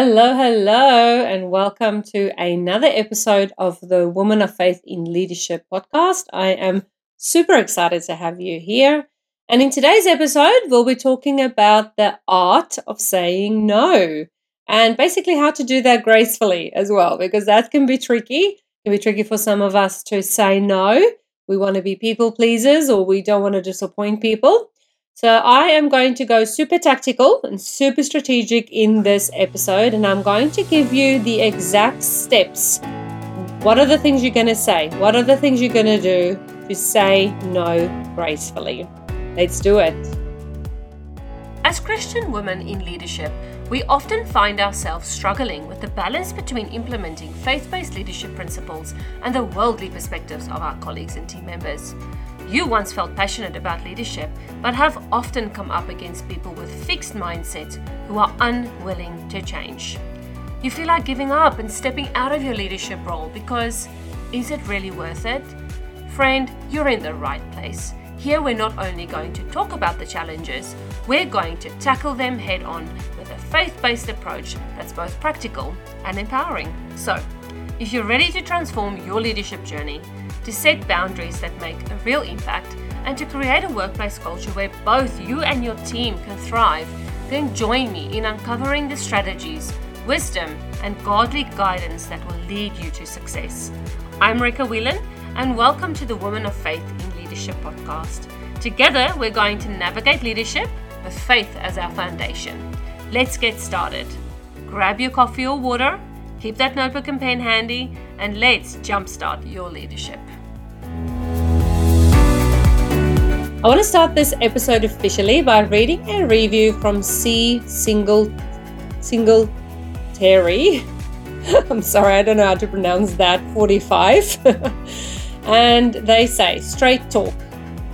Hello, hello, and welcome to another episode of the Woman of Faith in Leadership podcast. I am super excited to have you here. And in today's episode, we'll be talking about the art of saying no and basically how to do that gracefully as well, because that can be tricky. It can be tricky for some of us to say no. We want to be people pleasers or we don't want to disappoint people. So I am going to go super tactical and super strategic in this episode, and I'm going to give you the exact steps. What are the things you're going to say? What are the things you're going to do to say no gracefully? Let's do it. As Christian women in leadership, we often find ourselves struggling with the balance between implementing faith based leadership principles and the worldly perspectives of our colleagues and team members. You once felt passionate about leadership, but have often come up against people with fixed mindsets who are unwilling to change. You feel like giving up and stepping out of your leadership role because is it really worth it? Friend, you're in the right place. Here, we're not only going to talk about the challenges, we're going to tackle them head on with a faith based approach that's both practical and empowering. So, if you're ready to transform your leadership journey, to set boundaries that make a real impact, and to create a workplace culture where both you and your team can thrive, then join me in uncovering the strategies, wisdom, and godly guidance that will lead you to success. I'm Rika Whelan, and welcome to the Woman of Faith in Leadership podcast. Together, we're going to navigate leadership with faith as our foundation. Let's get started. Grab your coffee or water, keep that notebook and pen handy, and let's jumpstart your leadership. I want to start this episode officially by reading a review from C. Single Single Terry. I'm sorry, I don't know how to pronounce that. 45. and they say, straight talk.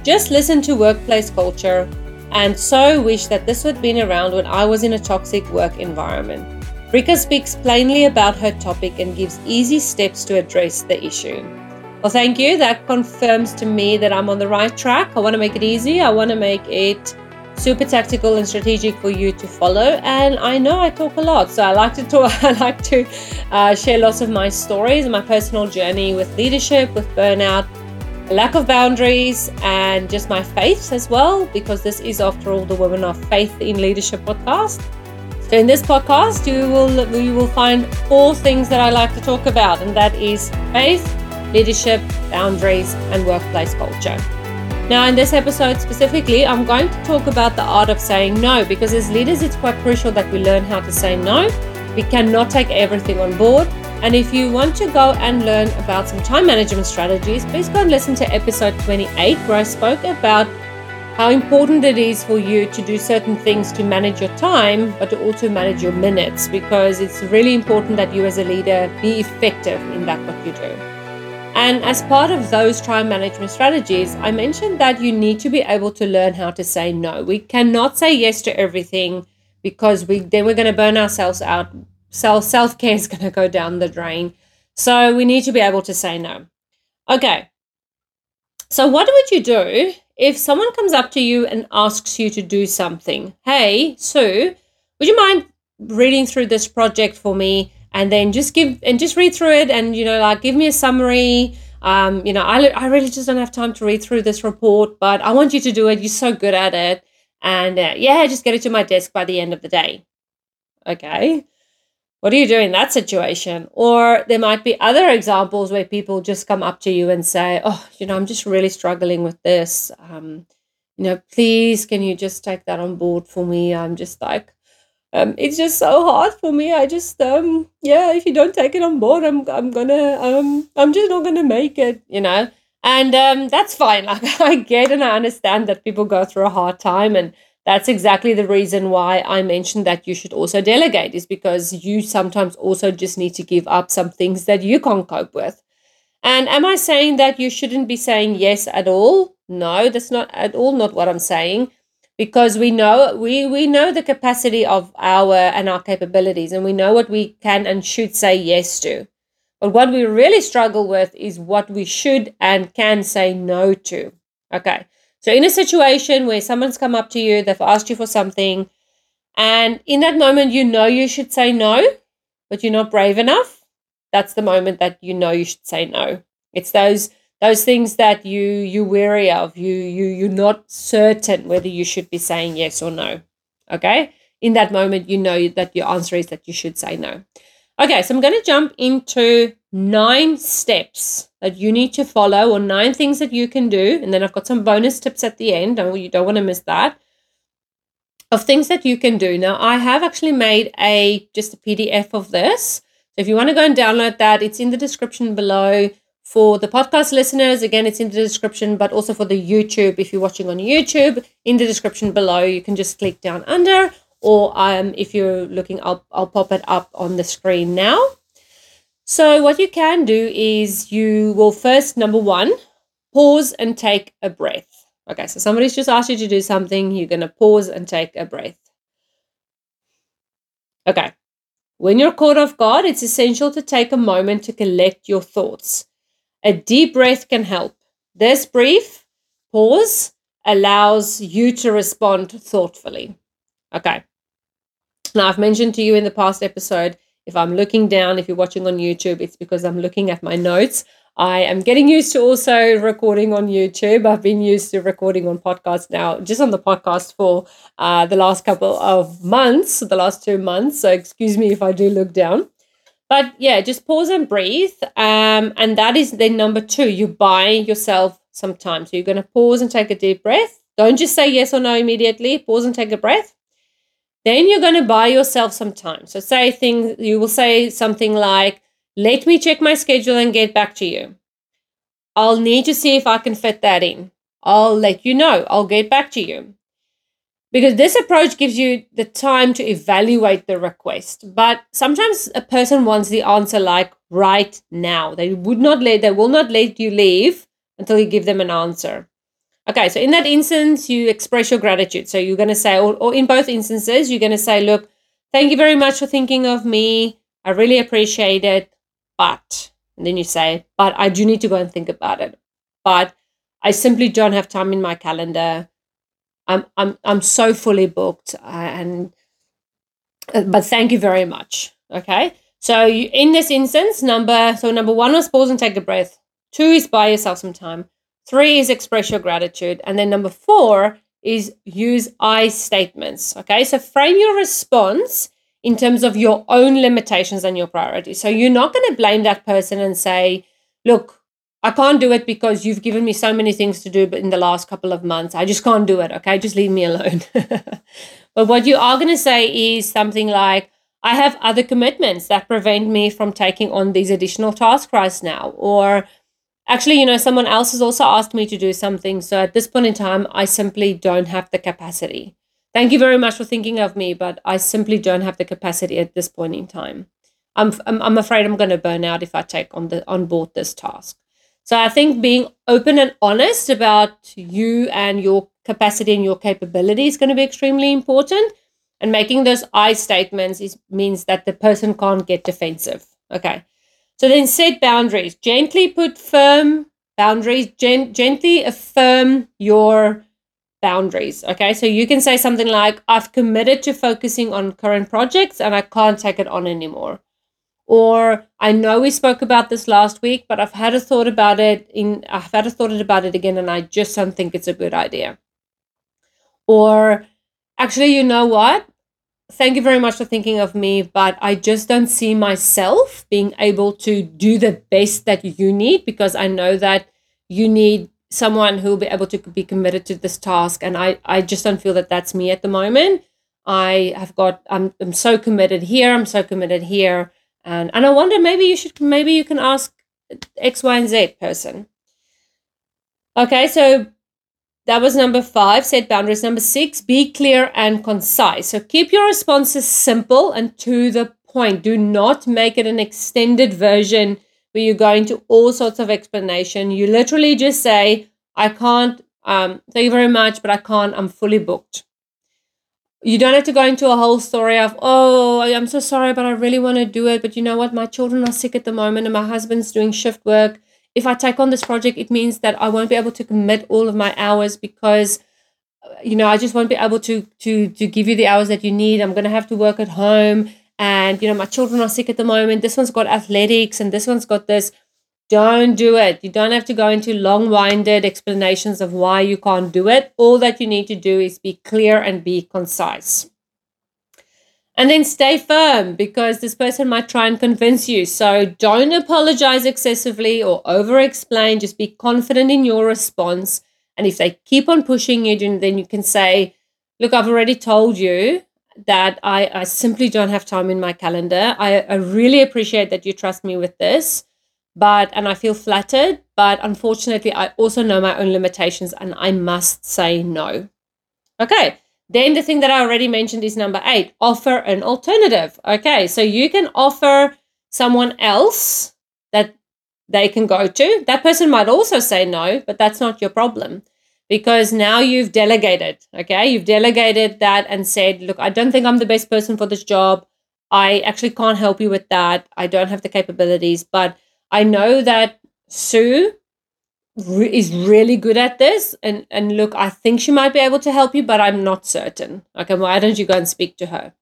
Just listen to workplace culture and so wish that this had been around when I was in a toxic work environment. Rika speaks plainly about her topic and gives easy steps to address the issue. Well, thank you. That confirms to me that I'm on the right track. I want to make it easy. I want to make it super tactical and strategic for you to follow. And I know I talk a lot, so I like to talk. I like to uh, share lots of my stories and my personal journey with leadership, with burnout, lack of boundaries, and just my faith as well. Because this is, after all, the Women of Faith in Leadership podcast. So in this podcast, you will you will find four things that I like to talk about, and that is faith leadership, boundaries, and workplace culture. Now, in this episode specifically, I'm going to talk about the art of saying no because as leaders, it's quite crucial that we learn how to say no. We cannot take everything on board. And if you want to go and learn about some time management strategies, please go and listen to episode 28, where I spoke about how important it is for you to do certain things to manage your time, but to also manage your minutes, because it's really important that you as a leader be effective in that what you do. And as part of those time management strategies, I mentioned that you need to be able to learn how to say no. We cannot say yes to everything because we then we're going to burn ourselves out. Self self care is going to go down the drain. So we need to be able to say no. Okay. So what would you do if someone comes up to you and asks you to do something? Hey, Sue, would you mind reading through this project for me? And then just give and just read through it and you know like give me a summary. Um, you know I, I really just don't have time to read through this report but i want you to do it. You're so good at it. And uh, yeah just get it to my desk by the end of the day. Okay? What do you do in that situation? Or there might be other examples where people just come up to you and say oh you know i'm just really struggling with this. Um, you know please can you just take that on board for me? I'm just like um, it's just so hard for me. I just um yeah, if you don't take it on board, I'm I'm gonna um I'm just not gonna make it, you know. And um that's fine. Like I get and I understand that people go through a hard time and that's exactly the reason why I mentioned that you should also delegate is because you sometimes also just need to give up some things that you can't cope with. And am I saying that you shouldn't be saying yes at all? No, that's not at all not what I'm saying because we know we we know the capacity of our and our capabilities and we know what we can and should say yes to but what we really struggle with is what we should and can say no to okay so in a situation where someone's come up to you they've asked you for something And in that moment, you know you should say no, but you're not brave enough. That's the moment that you know you should say no. It's those those things that you you weary of. You you you're not certain whether you should be saying yes or no. Okay. In that moment, you know that your answer is that you should say no. Okay, so I'm going to jump into nine steps that you need to follow, or nine things that you can do. And then I've got some bonus tips at the end. and you don't want to miss that of things that you can do. Now, I have actually made a just a PDF of this. So if you want to go and download that, it's in the description below. For the podcast listeners, again, it's in the description, but also for the YouTube, if you're watching on YouTube, in the description below, you can just click down under, or um, if you're looking, I'll, I'll pop it up on the screen now. So, what you can do is you will first, number one, pause and take a breath. Okay, so somebody's just asked you to do something, you're going to pause and take a breath. Okay, when you're caught off guard, it's essential to take a moment to collect your thoughts. A deep breath can help. This brief pause allows you to respond thoughtfully. Okay. Now, I've mentioned to you in the past episode if I'm looking down, if you're watching on YouTube, it's because I'm looking at my notes. I am getting used to also recording on YouTube. I've been used to recording on podcasts now, just on the podcast for uh, the last couple of months, the last two months. So excuse me if I do look down. But yeah, just pause and breathe. Um, and that is then number two. You buy yourself some time. So you're going to pause and take a deep breath. Don't just say yes or no immediately. Pause and take a breath. Then you're going to buy yourself some time. So say things, you will say something like, let me check my schedule and get back to you. I'll need to see if I can fit that in. I'll let you know. I'll get back to you. Because this approach gives you the time to evaluate the request. But sometimes a person wants the answer like right now. They would not let they will not let you leave until you give them an answer. Okay, so in that instance, you express your gratitude. So you're going to say, or, or in both instances, you're going to say, look, thank you very much for thinking of me. I really appreciate it but and then you say but i do need to go and think about it but i simply don't have time in my calendar i'm i'm i'm so fully booked and uh, but thank you very much okay? So you, in this instance number so number one was pause and take a breath. Two is buy yourself some time. Three is express your gratitude. And then number four is use i statements okay? So frame your response in terms of your own limitations and your priorities. So you're not going to blame that person and say, look, I can't do it because you've given me so many things to do but in the last couple of months. I just can't do it. Okay. Just leave me alone. but what you are going to say is something like, I have other commitments that prevent me from taking on these additional tasks right now. Or actually, you know, someone else has also asked me to do something. So at this point in time, I simply don't have the capacity. Thank you very much for thinking of me, but I simply don't have the capacity at this point in time. I'm, I'm, I'm afraid I'm going to burn out if I take on the on board this task. So I think being open and honest about you and your capacity and your capability is going to be extremely important. And making those I statements is, means that the person can't get defensive. Okay. So then set boundaries. Gently put firm boundaries. Gen- gently affirm your boundaries. Okay, so you can say something like, I've committed to focusing on current projects and I can't take it on anymore. Or I know we spoke about this last week, but I've had a thought about it in I've had a thought about it again and I just don't think it's a good idea. Or actually, you know what? Thank you very much for thinking of me, but I just don't see myself being able to do the best that you need because I know that you need someone who will be able to be committed to this task and i i just don't feel that that's me at the moment i have got i'm, I'm so committed here i'm so committed here and and i wonder maybe you should maybe you can ask x y and z person okay so that was number five set boundaries number six be clear and concise so keep your responses simple and to the point do not make it an extended version where you go into all sorts of explanation. You literally just say, I can't, um, thank you very much, but I can't, I'm fully booked. You don't have to go into a whole story of, oh, I'm so sorry, but I really want to do it. But you know what? My children are sick at the moment and my husband's doing shift work. If I take on this project, it means that I won't be able to commit all of my hours because uh, you know, I just won't be able to to to give you the hours that you need. I'm going to have to work at home and you know, my children are sick at the moment. This one's got athletics and this one's got this. Don't do it. You don't have to go into long-winded explanations of why you can't do it. All that you need to do is be clear and be concise. And then stay firm because this person might try and convince you. So don't apologize excessively or over explain. Just be confident in your response. And if they keep on pushing you, then you can say, Look, I've already told you that I, I simply don't have time in my calendar. I, I really appreciate that you trust me with this. But, and I feel flattered, but unfortunately, I also know my own limitations and I must say no. Okay. Then the thing that I already mentioned is number eight offer an alternative. Okay, so you can offer someone else that they can go to. That person might also say no, but that's not your problem because now you've delegated. Okay, you've delegated that and said, look, I don't think I'm the best person for this job. I actually can't help you with that. I don't have the capabilities, but I know that Sue re- is really good at this and and look i think she might be able to help you but i'm not certain. Okay why don't you go and speak to her?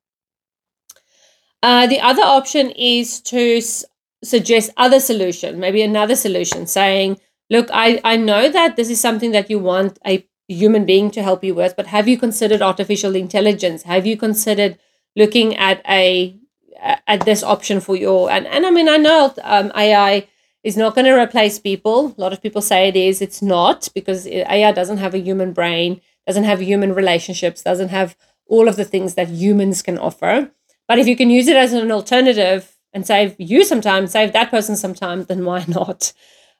Uh, the other option is to s- suggest other solution maybe another solution saying look I, I know that this is something that you want a human being to help you with but have you considered artificial intelligence? Have you considered looking at a at this option for your and and i mean i know um, ai is not going to replace people. A lot of people say it is. It's not because AI doesn't have a human brain, doesn't have human relationships, doesn't have all of the things that humans can offer. But if you can use it as an alternative and save you some time, save that person some time, then why not?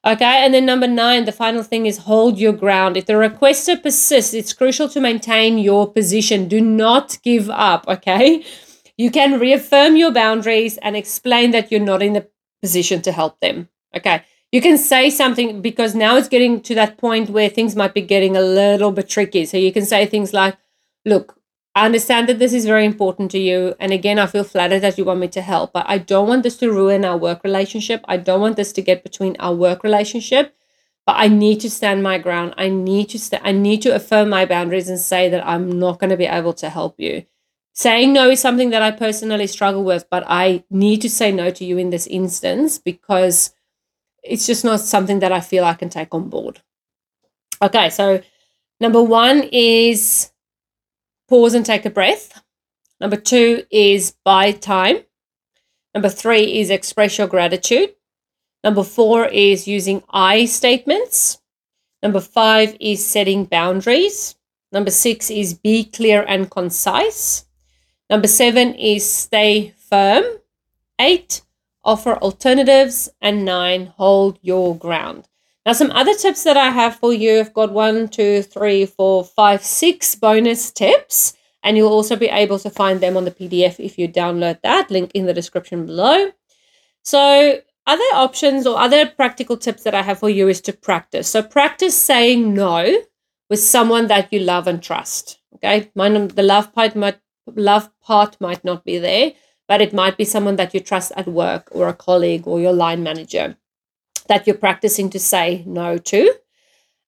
Okay, and then number nine, the final thing is hold your ground. If the requester persists, it's crucial to maintain your position. Do not give up, okay? You can reaffirm your boundaries and explain that you're not in the position to help them. Okay. You can say something because now it's getting to that point where things might be getting a little bit tricky. So you can say things like, look, I understand that this is very important to you. And again, I feel flattered that you want me to help, but I don't want this to ruin our work relationship. I don't want this to get between our work relationship. But I need to stand my ground. I need to st- I need to affirm my boundaries and say that I'm not going to be able to help you. Saying no is something that I personally struggle with, but I need to say no to you in this instance because it's just not something that I feel I can take on board. Okay, so number one is pause and take a breath. Number two is buy time. Number three is express your gratitude. Number four is using I statements. Number five is setting boundaries. Number six is be clear and concise. Number seven is stay firm. Eight offer alternatives, and nine, hold your ground. Now, some other tips that I have for you I've got one, two, three, four, five, six bonus tips, and you'll also be able to find them on the PDF if you download that link in the description below. So, other options or other practical tips that I have for you is to practice. So, practice saying no with someone that you love and trust. Okay, Mine, the love part might love part might not be there, but it might be someone that you trust at work or a colleague or your line manager that you're practicing to say no to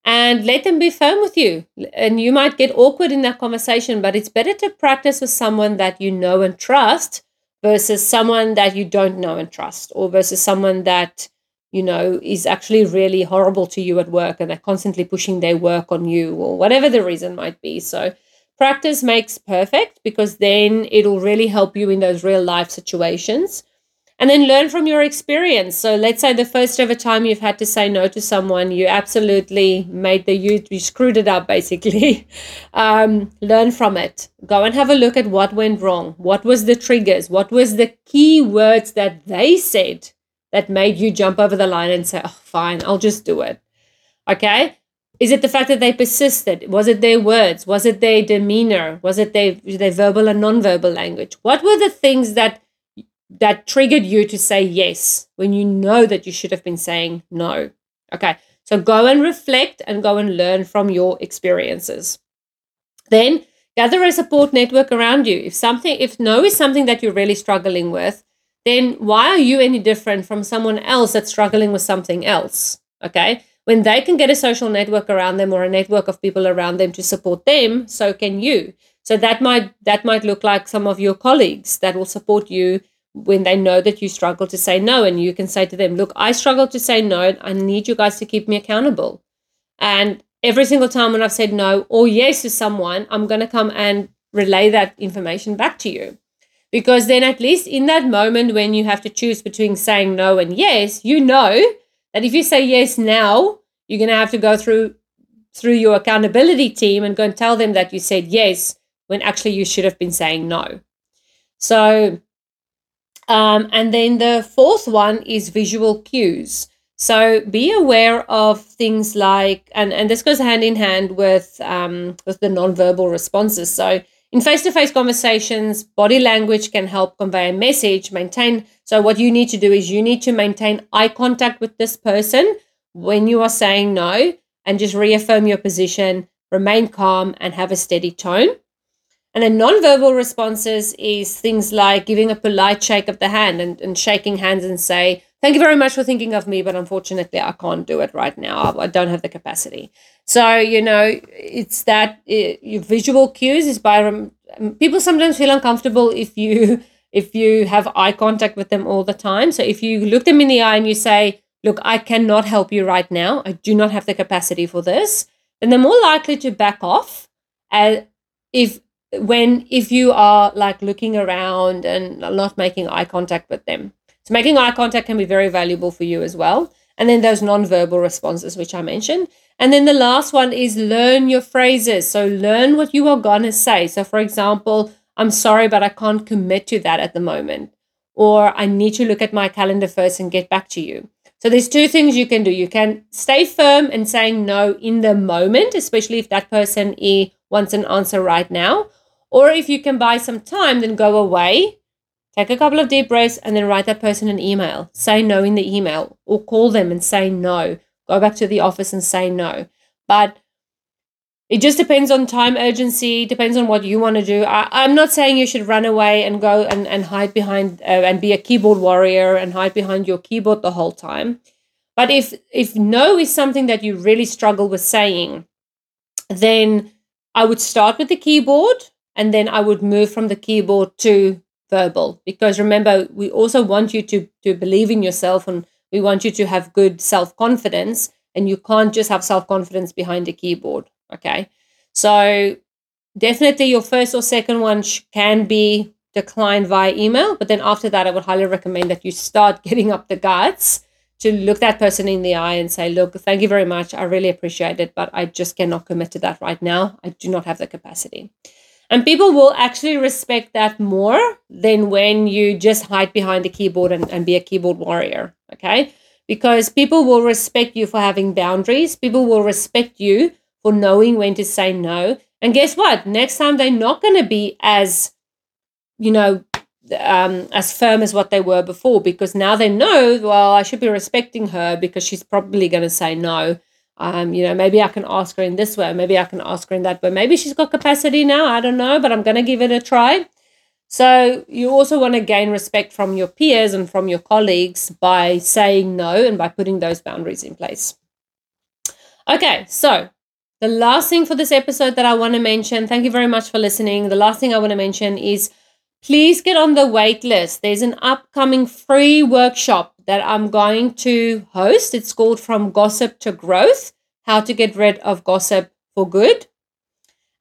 and let them be firm with you. And you might get awkward in that conversation, but it's better to practice with someone that you know and trust versus someone that you don't know and trust, or versus someone that you know is actually really horrible to you at work and they're constantly pushing their work on you, or whatever the reason might be. So practice makes perfect because then it'll really help you in those real life situations. And then learn from your experience. So let's say the first ever time you've had to say no to someone, you absolutely made the you, you screwed it up basically. um, learn from it. Go and have a look at what went wrong. What was the triggers? What was the key words that they said that made you jump over the line and say, oh, fine, I'll just do it. Okay. Is it the fact that they persisted? Was it their words? Was it their demeanor? Was it their, their verbal and non-verbal language? What were the things that that triggered you to say yes when you know that you should have been saying no? Okay, so go and reflect and go and learn from your experiences. Then gather a support network around you. If something, if no is something that you're really struggling with, then why are you any different from someone else that's struggling with something else? Okay when they can get a social network around them or a network of people around them to support them, so can you. So that might that might look like some of your colleagues that will support you when they know that you struggle to say no and you can say to them, "Look, I struggle to say no. I need you guys to keep me accountable." And every single time when I've said no or yes to someone, I'm going to come and relay that information back to you. Because then, at least in that moment when you have to choose between saying no and yes, you know that if you say yes now, you're going to have to go through through your accountability team and go and tell them that you said yes when actually you should have been saying no. So, um, and then the fourth one is visual cues. So be aware of things like, and, and this goes hand in hand with um, with the nonverbal responses. So in face-to-face conversations, body language can help convey a message, maintain. So what you need to do is you need to maintain eye contact with this person when you are saying no and just reaffirm your position, remain calm and have a steady tone. And then nonverbal responses is things like giving a polite shake of the hand and, and shaking hands and say, Thank you very much for thinking of me, but unfortunately, I can't do it right now. I don't have the capacity. So, you know, it's that it, your visual cues is by rem- people sometimes feel uncomfortable if you if you have eye contact with them all the time. So if you look them in the eye and you say, "Look, I cannot help you right now. I do not have the capacity for this," then they're more likely to back off. Uh, if when if you are like looking around and not making eye contact with them. So making eye contact can be very valuable for you as well. And then those non-verbal responses, which I mentioned. And then the last one is learn your phrases. So learn what you are to say. So, for example, I'm sorry, but I can't commit to that at the moment. Or I need to look at my calendar first and get back to you. So there's two things you can do. You can stay firm and saying no in the moment, especially if that person e wants an answer right now. Or if you can buy some time, then go away Take a couple of deep breaths and then write that person an email. Say no in the email or call them and say no. Go back to the office and say no. But it just depends on time urgency, depends on what you want to do. I, am not saying you should run away and go and, and hide behind uh, and be a keyboard warrior and hide behind your keyboard the whole time. But if if no is something that you really struggle with saying, then I would start with the keyboard and then I would move from the keyboard to verbal because remember we also want you to to believe in yourself and we want you to have good self-confidence and you can't just have self-confidence behind a keyboard okay so definitely your first or second one can be declined via email but then after that i would highly recommend that you start getting up the guts to look that person in the eye and say look thank you very much i really appreciate it but i just cannot commit to that right now i do not have the capacity and people will actually respect that more than when you just hide behind the keyboard and, and be a keyboard warrior. Okay. Because people will respect you for having boundaries. People will respect you for knowing when to say no. And guess what? Next time they're not going to be as, you know, um, as firm as what they were before because now they know, well, I should be respecting her because she's probably going to say no um, you know, maybe I can ask her in this way, maybe I can ask her in that way. Maybe she's got capacity now, I don't know, but I'm going to give it a try. So you also want to gain respect from your peers and from your colleagues by saying no and by putting those boundaries in place. Okay, so the last thing for this episode that I want to mention, thank you very much for listening. The last thing I want to mention is please get on the wait list. There's an upcoming free workshop that I'm going to host. It's called From Gossip to Growth How to Get Rid of Gossip for Good.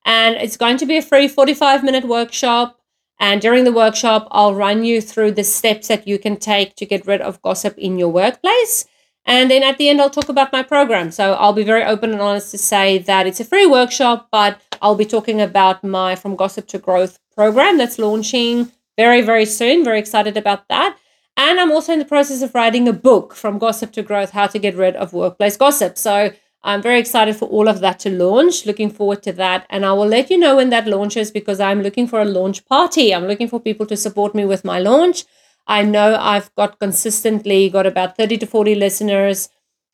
And it's going to be a free 45 minute workshop. And during the workshop, I'll run you through the steps that you can take to get rid of gossip in your workplace. And then at the end, I'll talk about my program. So I'll be very open and honest to say that it's a free workshop, but I'll be talking about my From Gossip to Growth program that's launching very, very soon. Very excited about that. And I'm also in the process of writing a book from gossip to growth, how to get rid of workplace gossip. So I'm very excited for all of that to launch. Looking forward to that. And I will let you know when that launches because I'm looking for a launch party. I'm looking for people to support me with my launch. I know I've got consistently got about 30 to 40 listeners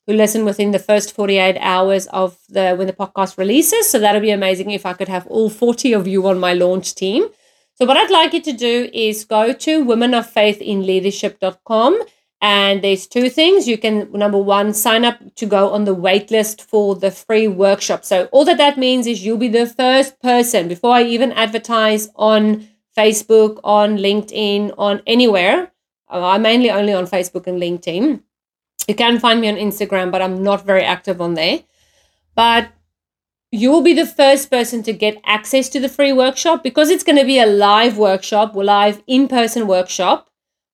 who listen within the first 48 hours of the when the podcast releases. So that'll be amazing if I could have all 40 of you on my launch team. So, what I'd like you to do is go to womenoffaithinleadership.com And there's two things. You can, number one, sign up to go on the waitlist for the free workshop. So, all that that means is you'll be the first person before I even advertise on Facebook, on LinkedIn, on anywhere. Uh, I'm mainly only on Facebook and LinkedIn. You can find me on Instagram, but I'm not very active on there. But you will be the first person to get access to the free workshop because it's going to be a live workshop, live in person workshop.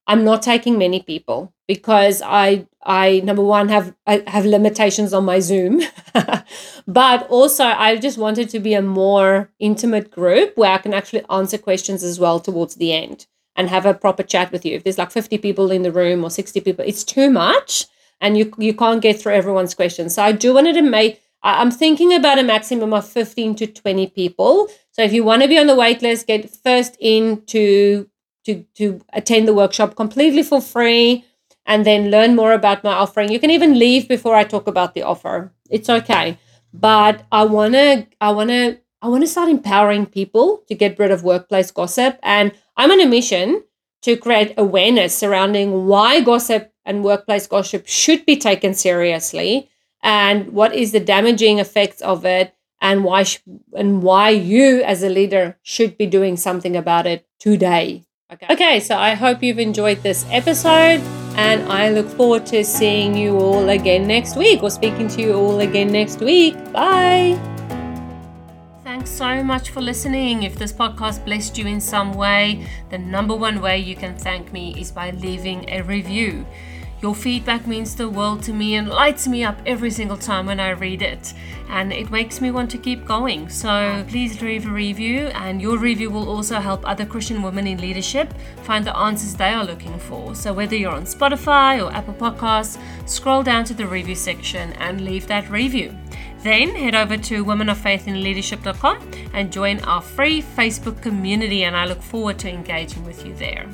I'm not taking many people because I I number one have I have limitations on my Zoom, but also I just wanted to be a more intimate group where I can actually answer questions as well towards the end and have a proper chat with you. If there's like 50 people in the room or 60 people, it's too much and you you can't get through everyone's questions. So I do wanted to make I'm thinking about a maximum of 15 to 20 people. So if you want to be on the wait list, get first in to to to attend the workshop completely for free and then learn more about my offering. You can even leave before I talk about the offer. It's okay. But I want to I want to I want to start empowering people to get rid of workplace gossip and I'm on a mission to create awareness surrounding why gossip and workplace gossip should be taken seriously and what is the damaging effects of it and why sh- and why you as a leader should be doing something about it today okay okay so i hope you've enjoyed this episode and i look forward to seeing you all again next week or speaking to you all again next week bye Thanks so much for listening. If this podcast blessed you in some way, the number one way you can thank me is by leaving a review. Your feedback means the world to me and lights me up every single time when I read it. And it makes me want to keep going. So please leave a review, and your review will also help other Christian women in leadership find the answers they are looking for. So whether you're on Spotify or Apple Podcasts, scroll down to the review section and leave that review. Then head over to womenoffaithinleadership.com and join our free Facebook community, and I look forward to engaging with you there.